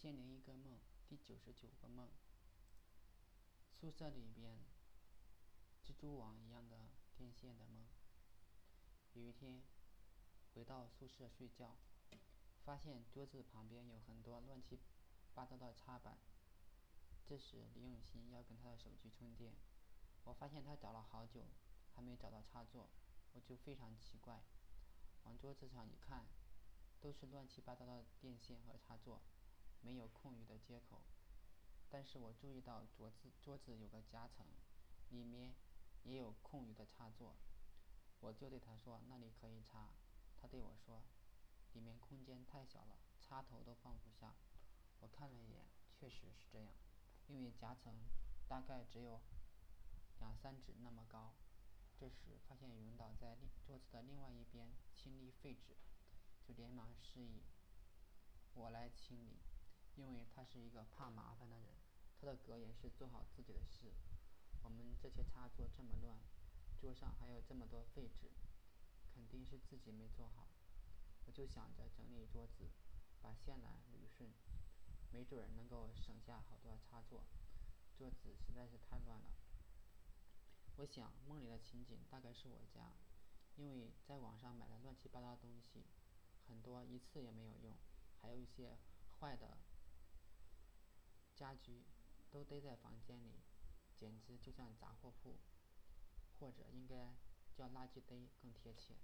千零一个梦，第九十九个梦。宿舍里边，蜘蛛网一样的电线的梦。有一天，回到宿舍睡觉，发现桌子旁边有很多乱七八糟的插板。这时，李永新要跟他的手机充电，我发现他找了好久，还没找到插座，我就非常奇怪，往桌子上一看，都是乱七八糟的电线和插座。没有空余的接口，但是我注意到桌子桌子有个夹层，里面也有空余的插座，我就对他说那里可以插，他对我说，里面空间太小了，插头都放不下。我看了一眼，确实是这样，因为夹层大概只有两三指那么高。这时发现云导在桌子的另外一边清理废纸，就连忙示意我来清理。因为他是一个怕麻烦的人，他的格言是做好自己的事。我们这些插座这么乱，桌上还有这么多废纸，肯定是自己没做好。我就想着整理桌子，把线缆捋顺，没准儿能够省下好多插座。桌子实在是太乱了。我想梦里的情景大概是我家，因为在网上买了乱七八糟的东西，很多一次也没有用，还有一些坏的。家居都堆在房间里，简直就像杂货铺，或者应该叫垃圾堆更贴切。